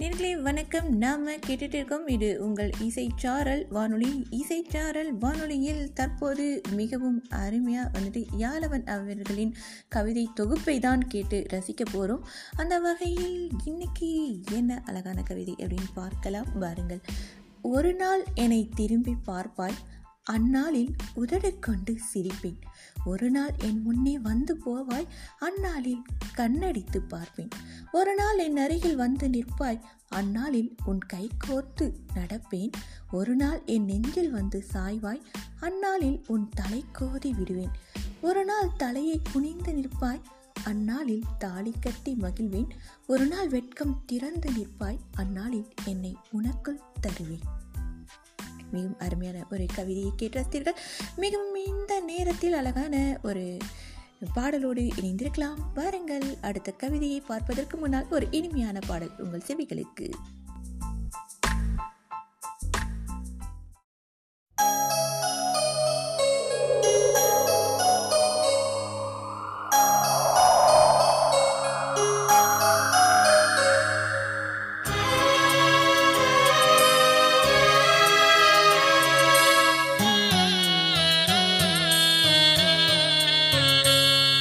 நேர்களே வணக்கம். நாம கேட்டுட்டு இருக்கோம் இது உங்கள் இசைச்சாரல் வானொலி. இசைச்சாரல் வானொலியில் தற்போது மிகவும் அருமையாக வந்துட்டு யாழவன் அவர்களின் கவிதை தொகுப்பை தான் கேட்டு ரசிக்க போகிறோம் அந்த வகையில் இன்னைக்கு என்ன அழகான கவிதை அப்படின்னு பார்க்கலாம். பாருங்கள். ஒரு நாள் என்னை திரும்பி பார்ப்பாய். அந்நாளில் உதடு கொண்டு சிரிப்பேன். ஒரு நாள் என் முன்னே வந்து போவாய் அந்நாளில் கண்ணடித்து பார்ப்பேன். ஒரு நாள் என் அருகில் வந்து நிற்பாய் அந்நாளில் உன் கை கோர்த்து நடப்பேன். ஒரு நாள் என் நெஞ்சில் வந்து சாய்வாய் அந்நாளில் உன் தலை கோதி விடுவேன். ஒரு நாள் தலையை குனிந்து நிற்பாய் அந்நாளில் தாலி கட்டி மகிழ்வேன். ஒரு நாள் வெட்கம் திறந்து நிற்பாய் அந்நாளில் என்னை உனக்குள் தருவேன். மிகவும் அருமையான ஒரு கவிதையை கேட்டு ரசித்தீர்கள் மிகவும் இந்த நேரத்தில் அழகான ஒரு பாடலோடு இணைந்திருக்கலாம். வாருங்கள் அடுத்த கவிதையை பார்ப்பதற்கு முன்னால் ஒரு இனிமையான பாடல் உங்கள் செவிகளுக்கு.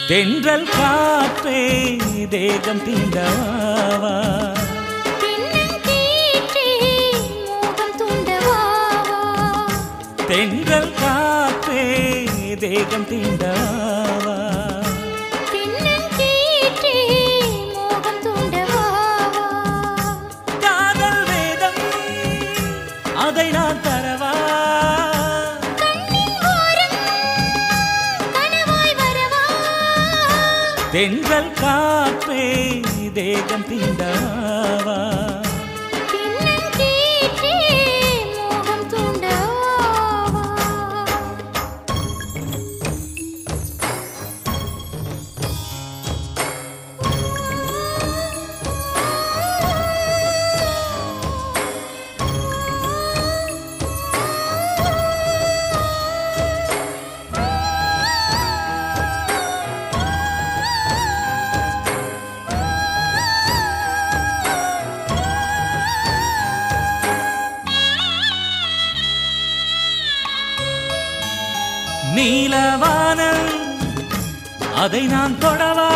தென்றல் காற்றே தேகம் தீண்டவாவா? தென்றல் காற்றே தேகம் தீண்டவாவா? தேகம் தீண்டவாவா அதை நான் தொடவா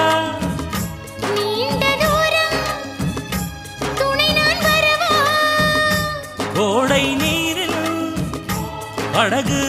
கோடை நீரில் படகு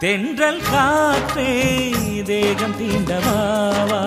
தென்றல் காற்றே தேகம் தீண்டவாவா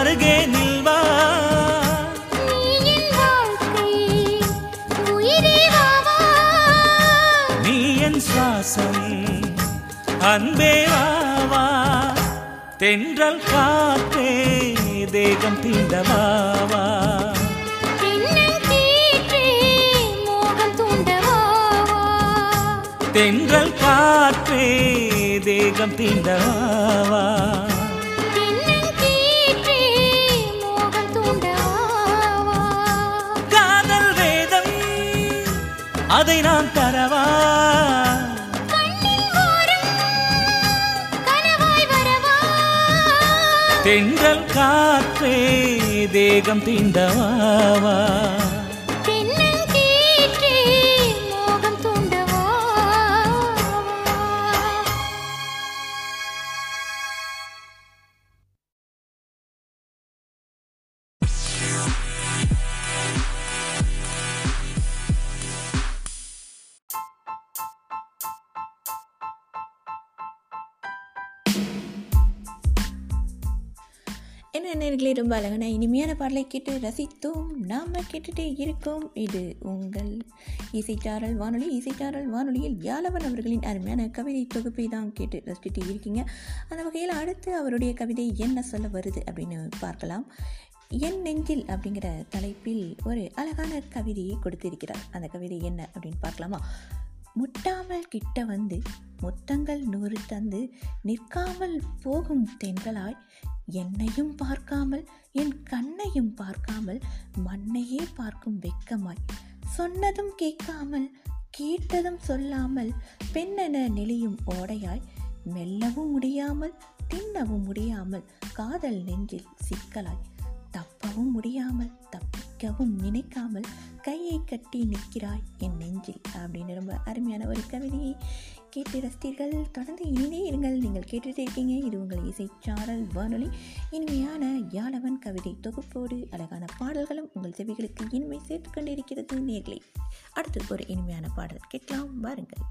அருகே நில்வா. நீ என் சுவாசம் அன்பே வாவா தென்றல் காற்றே தேகம் தூண்டவாவா. தென்றல் காற்றே தேகம் தீண்டவாவா. அதை நாம் தரவா? தென்றல் காற்றே தேகம் தீண்டவாவா? என்ன நேர்களே ரொம்ப அழகான இனிமையான பாடலை கேட்டு ரசித்தோம். நாம் கேட்டுட்டே இருக்கோம். இது உங்கள் இசைச்சாரல் வானொலி. இசைச்சாரல் வானொலியில் யாழவன் அவர்களின் அருமையான கவிதை தொகுப்பை தான் கேட்டு ரசிச்சுட்டு இருக்கீங்க. அந்த வகையில் அடுத்து அவருடைய கவிதை என்ன சொல்ல வருது அப்படின்னு பார்க்கலாம். என் நெஞ்சில் அப்படிங்கிற தலைப்பில் ஒரு அழகான கவிதையை கொடுத்திருக்கிறார். அந்த கவிதை என்ன அப்படின்னு பார்க்கலாமா? முட்டாமல் கிட்ட வந்து முத்தங்கள் நூறு தந்து நிற்காமல் போகும் தென்றலாய் என்னையும் பார்க்காமல் என் கண்ணையும் பார்க்காமல் மண்ணையே பார்க்கும் வெட்கமாய் சொன்னதும் கேட்காமல் கேட்டதும் சொல்லாமல் பெண்ணென நெளியும் ஓடையாய் மெல்லவும் முடியாமல் தின்னவும் முடியாமல் காதல் நெஞ்சில் சிக்கலாய். தப்பவும் முடியாமல் தப்பிக்கவும் நினைக்காமல் கையை கட்டி நிற்கிறாய் என் நெஞ்சில் அப்படின்னு ரொம்ப அருமையான ஒரு கவிதையை கேட்டு ரசித்தீர்கள். தொடர்ந்து இனிதே இருங்கள். நீங்கள் கேட்டுட்டே இருக்கீங்க. இது உங்கள் இசைச்சாரல் வானொலி. இனிமையான யாழவன் கவிதை தொகுப்போடு அழகான பாடல்களும் உங்கள் செவிகளுக்கு இனிமை சேர்த்து கொண்டிருக்கிறது நேர்களை. அடுத்து ஒரு இனிமையான பாடல் கேட்கலாம். வாருங்கள்.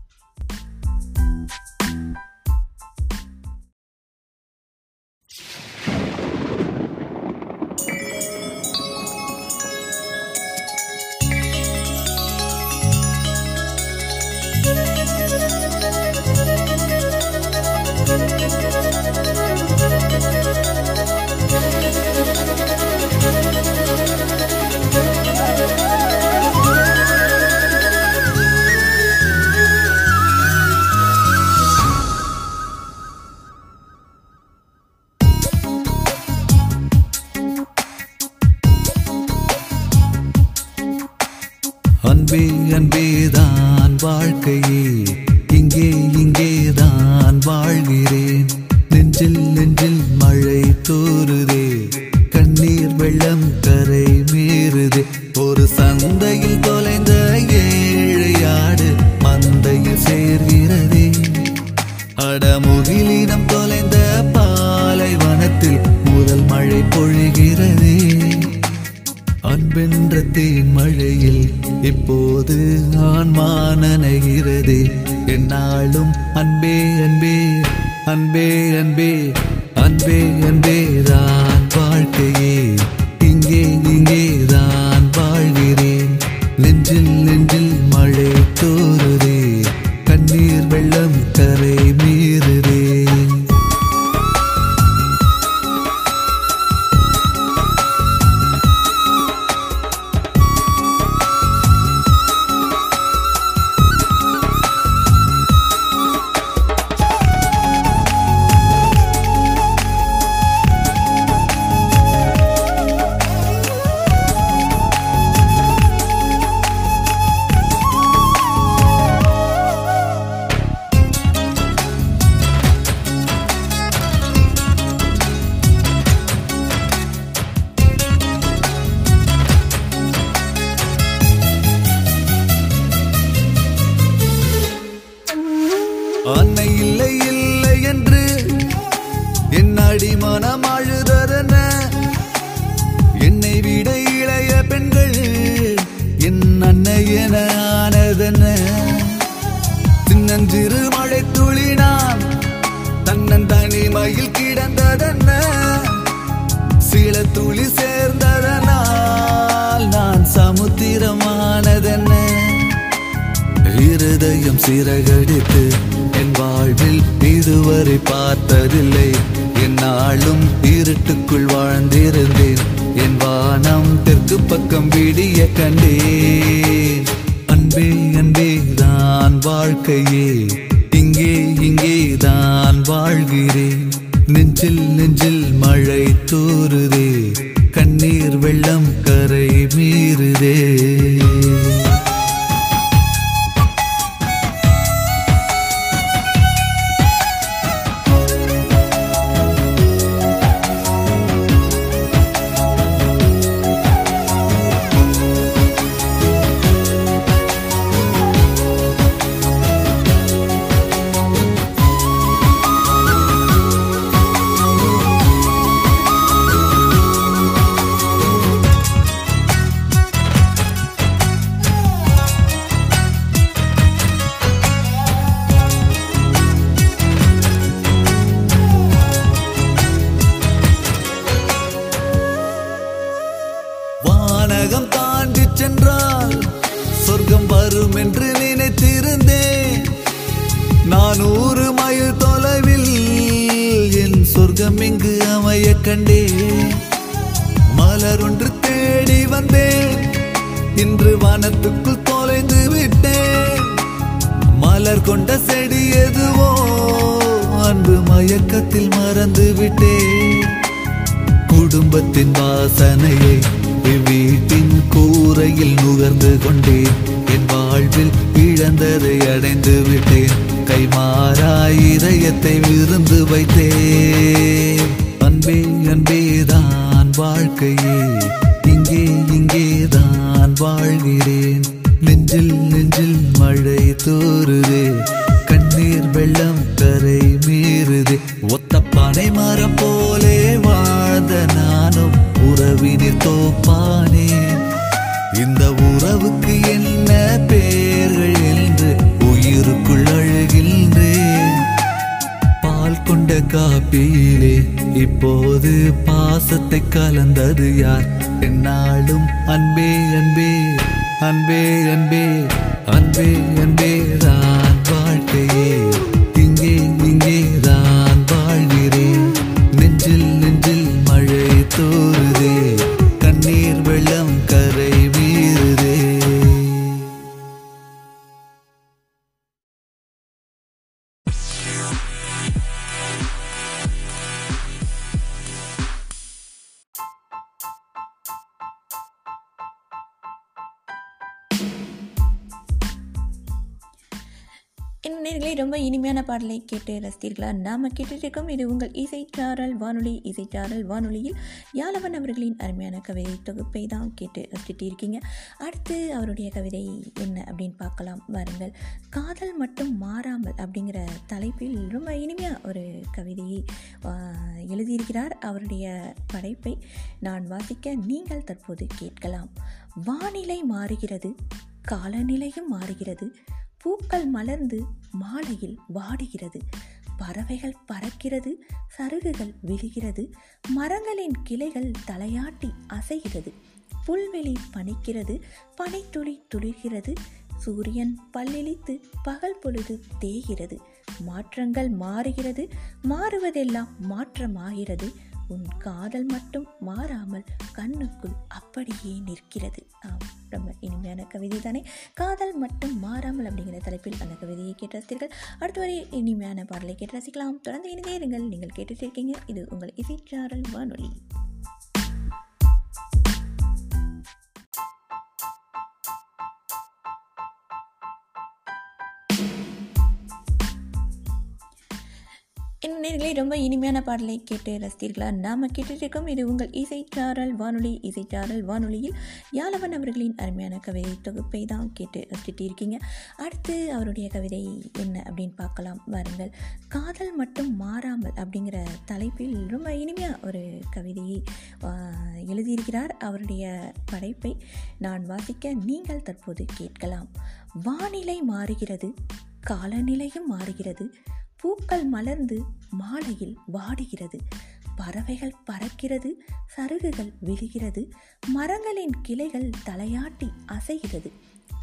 அடமுகிலினம் தொலைந்த பாலைவனத்தில் முதல் மழை பொழிகிறதே. அன்பென்ற தேன் மழையில் இப்போது ஆன்மா நனைகிறது என்னாலும் அன்பே அன்பே அன்பே அன்பே அன்பே அன்பே தான் வாழ்க்கையே. இங்கே இங்கே தான் வாழ்கிறேன். நெஞ்சில் என் அடிமனம் அழுததென்ன? என்னை விட இளைய பெண்கள் என் அன்னை என ஆனதென்ன? சின்னஞ்சிறு மழை துளினான் தன்னன் தனிமையில் கிடந்ததென்ன? சில துளி சேர்ந்ததனால் நான் சமுத்திரமானதென்ன? இருதயம் சிறகடித்து என் வாழ்வில் இதுவரை பார்த்ததில்லை. நாளும் இருட்டுக்குள் வாழ்ந்திருந்தேன். என் வானம் தெற்கு பக்கம் விடிய கண்டேன். அன்பே அன்பே தான் வாழ்க்கையே. இங்கே இங்கே தான் வாழ்கிறேன். நெஞ்சில் நெஞ்சில் மழை தூறுதே. கண்ணீர் வெள்ளம் கரை மீறுதே. இழந்ததை அடைந்து விட்டேன். கைமாறாய் இதயத்தை விருந்து வைத்தேன். அன்பே அன்பேதான் வாழ்க்கையே. இங்கே இங்கேதான் வாழ்கிறேன். நெஞ்சில் நெஞ்சில் மழை தோறுதே. கண்ணீர் வெள்ளம் கரை மீறுதே. ஒத்த பனை மரம் போலே வாழ்ந்த நானும் உறவினில் தோப்பானே இந்த உறவுக்கு என் காப்பியிலே இப்போது பாசத்தை கலந்தது யார்? என்னாலும் அன்பே அன்பே அன்பே அன்பே அன்பே அன்பே தான் வாழ்க்கையே. இந்த நேர்களே ரொம்ப இனிமையான பாடலை கேட்டு ரசித்தீர்களா? நாம் கேட்டுட்டு இது உங்கள் இசைச்சாரல் வானொலி. இசைச்சாரல் வானொலியில் யாழவன் அவர்களின் அருமையான கவிதை தொகுப்பை தான் கேட்டு ரசிச்சுட்டு இருக்கீங்க அடுத்து அவருடைய கவிதை என்ன அப்படின்னு பார்க்கலாம். வாருங்கள். காதல் மட்டும் மாறாமல் அப்படிங்கிற தலைப்பில் ரொம்ப இனிமையாக ஒரு கவிதையை எழுதியிருக்கிறார். அவருடைய படைப்பை நான் வாசிக்க நீங்கள் தற்போது கேட்கலாம். வானிலை மாறுகிறது காலநிலையும் மாறுகிறது பூக்கள் மலர்ந்து மாலையில் வாடுகிறது. பறவைகள் பறக்கிறது சருகுகள் விழுகிறது மரங்களின் கிளைகள் தலையாட்டி அசைகிறது. புல்வெளி பனிக்கிறது பனித்துளி துளிர்கிறது சூரியன் பல்லிழித்து பகல் பொழுது தேய்கிறது. மாற்றங்கள் மாறுகிறது மாறுவதெல்லாம் மாற்றமாகிறது. உன் காதல் மட்டும் மாறாமல் கண்ணுக்குள் அப்படியே நிற்கிறது. ஆம் ரொம்ப இனிமையான கவிதை தானே காதல் மட்டும் மாறாமல் அப்படிங்கிற தலைப்பில் அந்த கவிதையை கேட்டு ரசித்தீர்கள். அடுத்து வரை இனிமையான பாடலை கேட்டு ரசிக்கலாம். தொடர்ந்து இணைந்தே இருங்கள் நீங்கள் கேட்டுட்டு இருக்கீங்க. இது உங்கள் இசைச்சாரல் வானொலி. நேர்களே ரொம்ப இனிமையான பாடலை கேட்டு ரசித்தீர்களா? நாம் கேட்டுட்டு இருக்கோம் இது உங்கள் இசைச்சாரல் வானொலி இசைச்சாரல் வானொலியில் யாழவன் அவர்களின் அருமையான கவிதை தொகுப்பை தான் கேட்டு ரசிச்சுட்டு இருக்கீங்க அடுத்து அவருடைய கவிதை என்ன அப்படின்னு பார்க்கலாம். வாருங்கள். காதல் மட்டும் மாறாமல் அப்படிங்கிற தலைப்பில் ரொம்ப இனிமையாக ஒரு கவிதையை எழுதியிருக்கிறார். அவருடைய படைப்பை நான் வாசிக்க நீங்கள் தற்போது கேட்கலாம். வானிலை மாறுகிறது காலநிலையும் மாறுகிறது பூக்கள் மலர்ந்து மாலையில் வாடுகிறது. பறவைகள் பறக்கிறது சருகுகள் விழுகிறது மரங்களின் கிளைகள் தலையாட்டி அசைகிறது.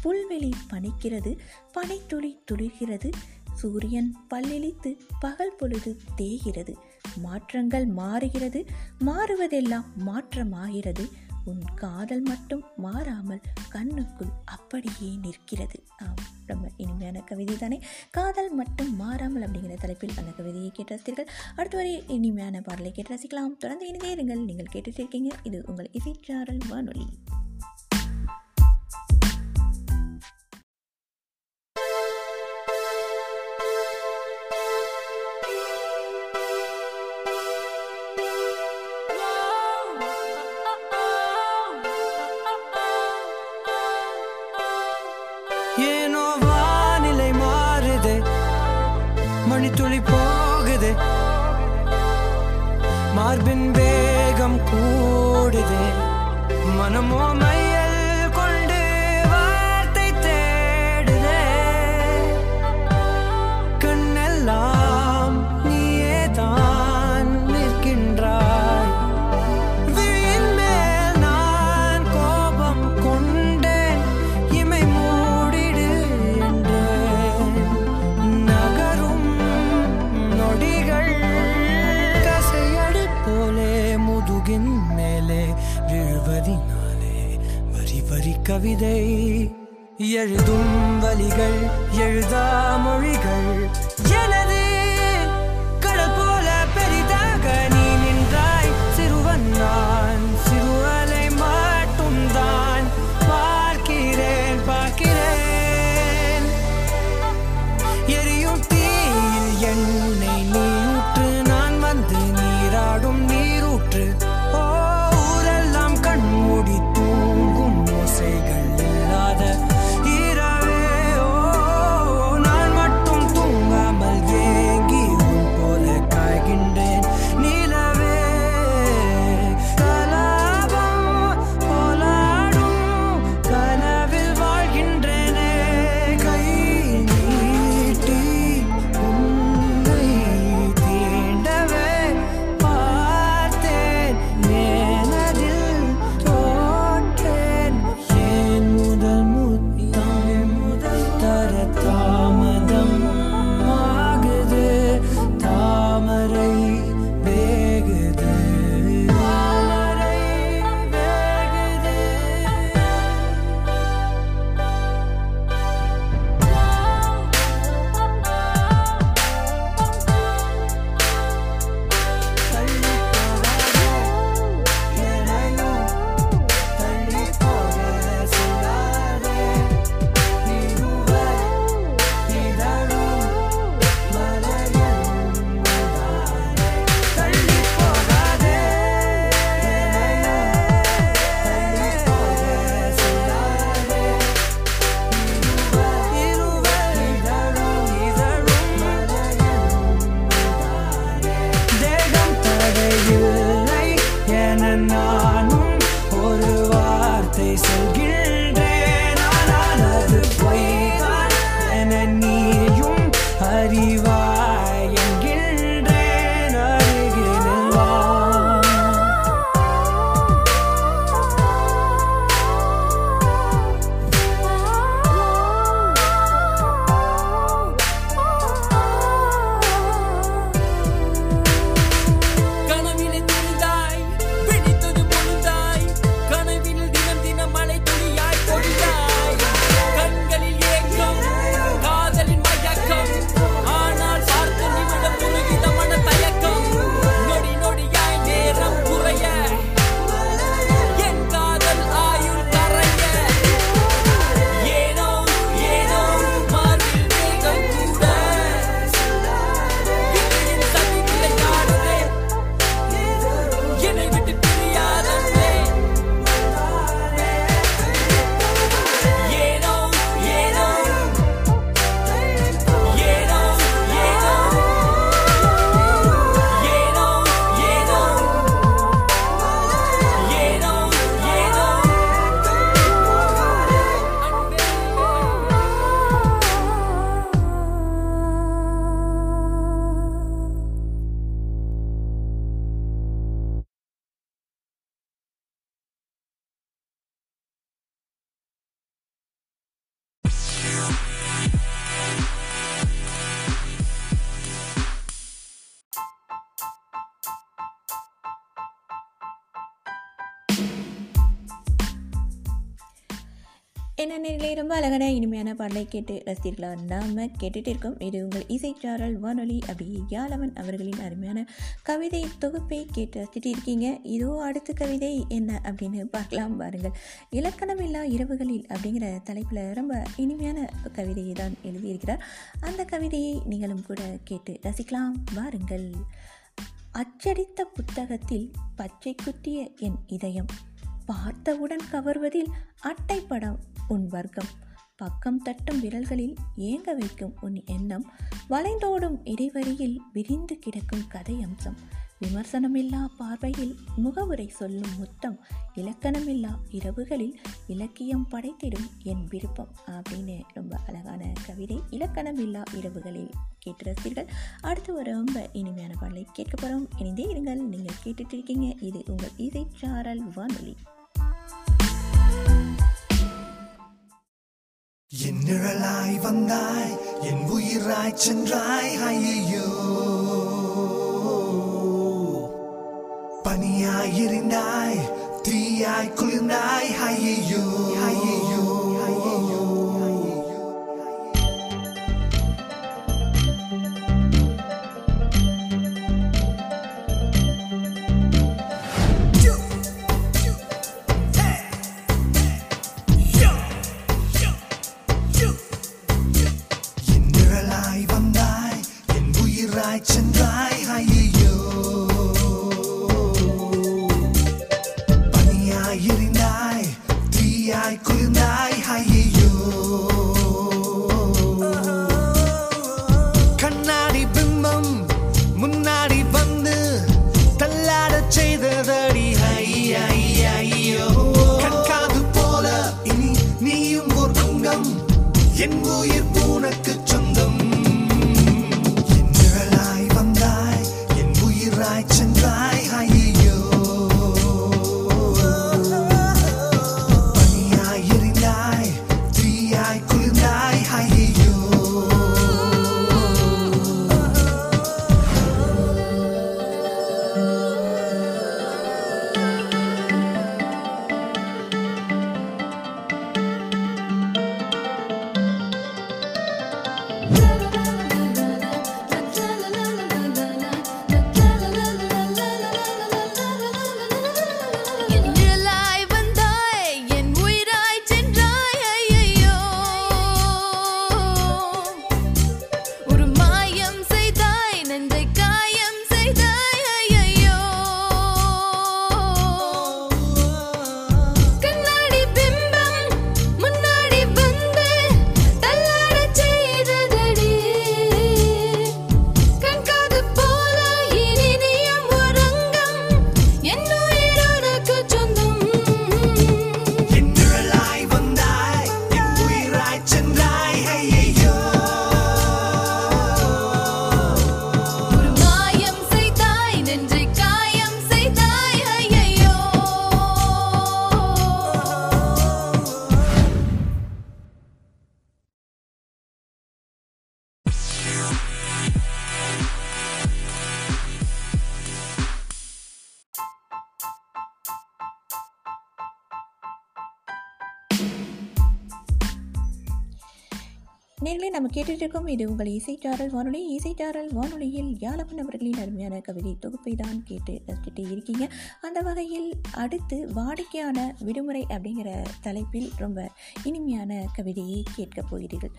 புல்வெளி பனிக்கிறது பனித்துளி துளிர்கிறது சூரியன் பல்லிழித்து பகல் பொழுது தேய்கிறது. மாற்றங்கள் மாறுகிறது மாறுவதெல்லாம் மாற்றமாகிறது. உன் காதல் மட்டும் மாறாமல் கண்ணுக்குள் அப்படியே நிற்கிறது. ஆம் ரொம்ப இனிமையான கவிதை தானே? காதல் மட்டும் மாறாமல் அப்படிங்கிற தலைப்பில் அந்த கவிதையை கேட்டு ரசித்தீர்கள். அடுத்து வரை இனிமையான பாடலை கேட்டு ரசிக்கலாம். தொடர்ந்து இணைந்தே இருங்கள் நீங்கள் கேட்டுட்டு இருக்கீங்க. இது உங்கள் இசைச்சாரல் வானொலி. மனதினாலே வரி வரி கவிதை. எழுதும் வழிகள் எழுதா மொழிகள். என்ன நேரிலே ரொம்ப அழகான இனிமையான பாடலை கேட்டு ரசிகர்களாக நாம் கேட்டுட்டு இருக்கோம். இது உங்கள் இசைச்சாரல் வானொலி. அப்படி யாழவன் அவர்களின் அருமையான கவிதை தொகுப்பை கேட்டு ரசிட்டு இருக்கீங்க. இதோ அடுத்த கவிதை என்ன அப்படின்னு பார்க்கலாம். பாருங்கள். இலக்கணமில்லா இரவுகளில் அப்படிங்கிற தலைப்பில் ரொம்ப இனிமையான கவிதையை தான் எழுதியிருக்கிறார். அந்த கவிதையை நீங்களும் கூட கேட்டு ரசிக்கலாம். வாருங்கள் அச்சடித்த புத்தகத்தில் பச்சை குத்திய என் இதயம். பார்த்தவுடன் கவர்வதில் அட்டைப்படம் உன் வர்க்கம். பக்கம் தட்டும் விரல்களில் ஏங்க வைக்கும் உன் எண்ணம். வளைந்தோடும் இடைவரியில் விரிந்து கிடக்கும் கதை அம்சம். விமர்சனமில்லா பார்வையில் முகவுரை சொல்லும் முத்தம். இலக்கணமில்லா இரவுகளில் இலக்கியம் படைத்திடும் என் விருப்பம் அப்படின்னு ரொம்ப அழகான கவிதை. இலக்கணமில்லா இரவுகளில் கேட்டு ரசித்தீர்கள் அடுத்து ஒரு ரொம்ப இனிமையான பாடலை கேட்க போகிறோம் இணைந்தே இருங்கள். நீங்கள் கேட்டுட்டு இருக்கீங்க. இது உங்கள் இசைச்சாரல் வானொலி. என் நிழலாய் வந்தாய் என் உயிராய் சென்றாய் ஐயோ பனியாய் இருந்தாய் தீயாய் குளிர்ந்தாய் ஐயோ ஐயோ நம்ம கேட்டுட்டு இருக்கோம் இது உங்கள் இசைச்சாரல் வானொலி. இசைச்சாரல் வானொலியில் யாழப்பன் அவர்களின் அருமையான கவிதை தொகுப்பை தான் கேட்டு ரசிச்சுட்டு இருக்கீங்க. அந்த வகையில் அடுத்து வாடிக்கையான விடுமுறை அப்படிங்கிற தலைப்பில் ரொம்ப இனிமையான கவிதையை கேட்கப் போகிறீர்கள்.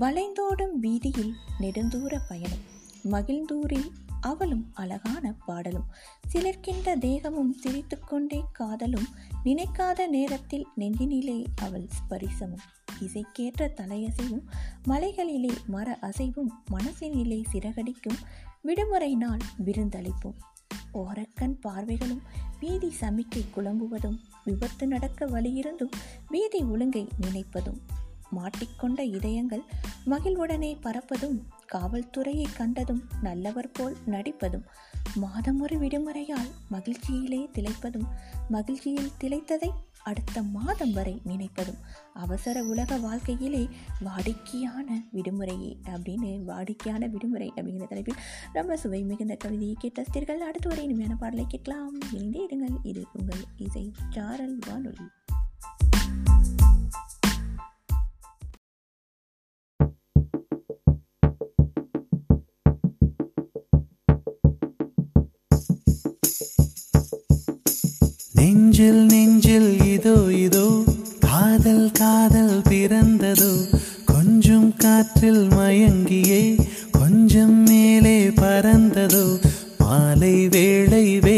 வளைந்தோடும் வீதியில் நெடுந்தூர பயணம். மகிழ்ந்தூரில் அவளும் அழகான பாடலும். சிலிர்க்கின்ற தேகமும் சிரித்துக்கொண்டே காதலும். நினைக்காத நேரத்தில் நெஞ்சினிலே அவள் ஸ்பரிசமும். இசைக்கேற்ற தலையசைவும் மலைகளிலே மர அசைவும் மனசினிலே சிறகடிக்கும் விடுமுறை நாள் விருந்தளிப்போம். ஓரக்கண் பார்வைகளும் வீதி சமிக்கை குழம்புவதும் விபத்து நடக்க வழியிருந்தும் வீதி ஒழுங்கை நினைப்பதும் மாட்டிக்கொண்ட இதயங்கள் மகிழ்வுடனே பறப்பதும் காவல்துறையை கண்டதும் நல்லவர் போல் நடிப்பதும் மாதமொரு விடுமுறையால் மகிழ்ச்சியிலே திளைப்பதும் மகிழ்ச்சியில் திளைத்ததை அடுத்த மாதம் வரை நினைப்பதும் அவசர உலக வாழ்க்கையிலே வாடிக்கையான விடுமுறையே அப்படின்னு வாடிக்கையான விடுமுறை அப்படிங்கிற தலைப்பில் ரொம்ப சுவை மிகுந்த கவிதையை கேட்டஸ்தீர்கள் அடுத்து வரை இனிமையான பாடலை கேட்கலாம். இணைந்தே இருங்கள் இது உங்கள் இசை சாரல் வானொலி. நெஞ்சில் நெஞ்சில் இதோ இதோ காதல் காதல் பிறந்ததோ கொஞ்சம் காற்றில் மயங்கியே கொஞ்சம் மேலே பறந்ததோ மாலை வேளை வே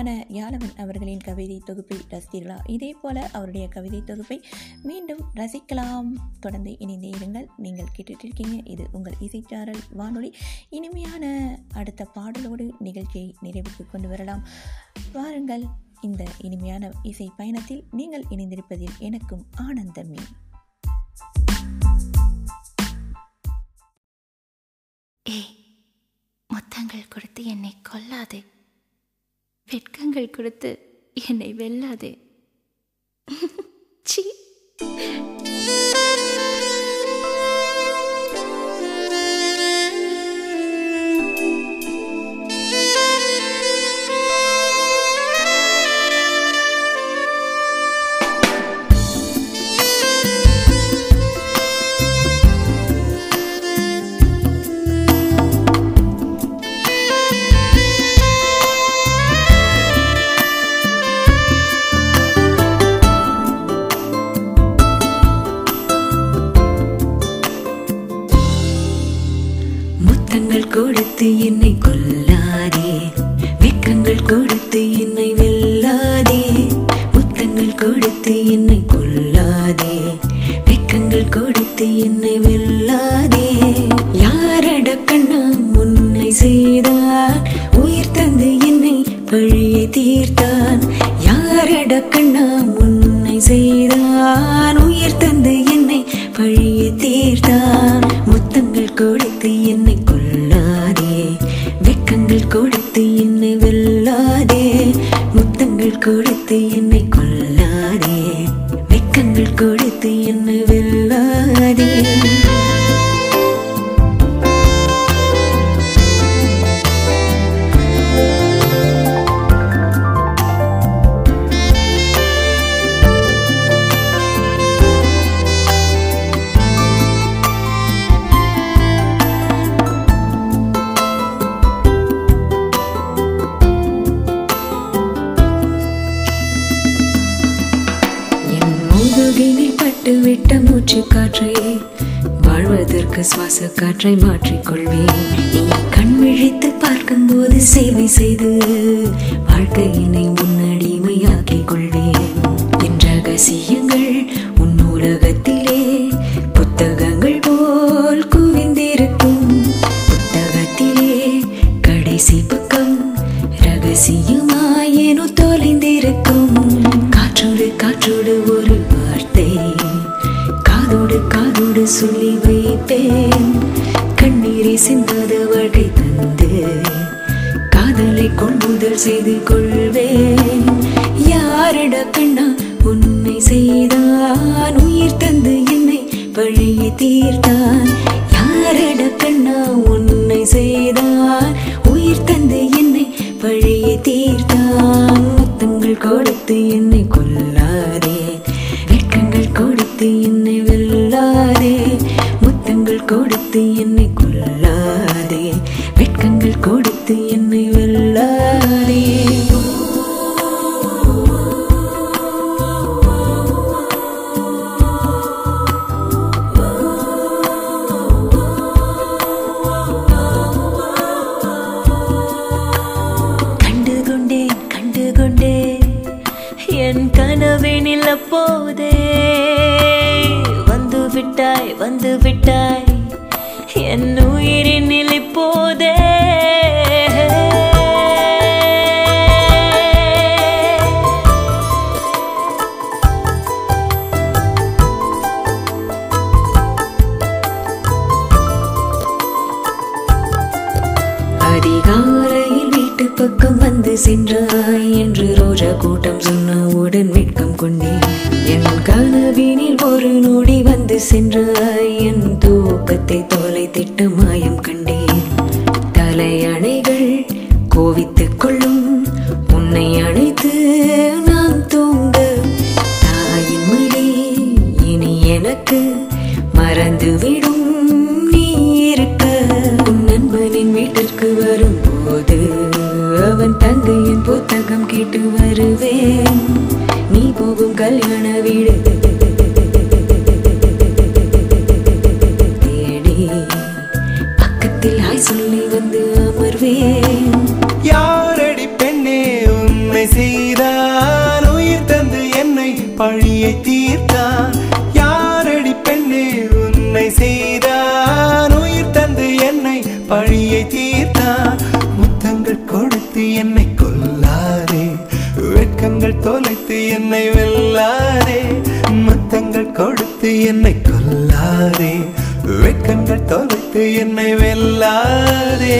பாடலான யாழவன் அவர்களின் கவிதை தொகுப்பை ரசித்தீர்களா? இதே போல அவருடைய கவிதை தொகுப்பை மீண்டும் ரசிக்கலாம். தொடர்ந்து இணைந்தே இருங்கள். நீங்கள் கேட்டுட்ருக்கீங்க இது உங்கள் இசைச்சாரல் வானொலி. இனிமையான அடுத்த பாடலோடு நிகழ்ச்சியை நிறைவுக்கு கொண்டு வரலாம். வாருங்கள் இந்த இனிமையான இசை பயணத்தில் நீங்கள் இணைந்திருப்பதில் எனக்கும் ஆனந்தமே. ஏய் முத்தங்கள் கொடுத்து என்னை கொல்லாதே. வெட்கங்கள் கொடுத்து என்னை வெல்லாதே. சீ கடக்கண்ணா முன்னை செய்தான். உயிர் தந்து என்னை பழிய தீர்த்தான். முத்தங்கள் கொடுத்து என்னை கொல்லாதே வெக்கங்கள் கொடுத்து என்னை வெல்லாதே. முத்தங்கள் கொடுத்து என்னை கொல்ல தீர்த்தார். யாரட கண்ணா உன்னை செய்தார்? உயிர் தந்து என்னை பழைய தீர்த்தார். முத்தங்கள் கொடுத்து என் போதே வந்து விட்டாய் வந்து விட்டாய் என் உயிரினில் சென்று தொலைத்து என்னை வெல்லாரே முத்தங்கள் கொடுத்து என்னை கொல்லாரே வெட்கங்கள் தொலைத்து என்னை வெல்லாரே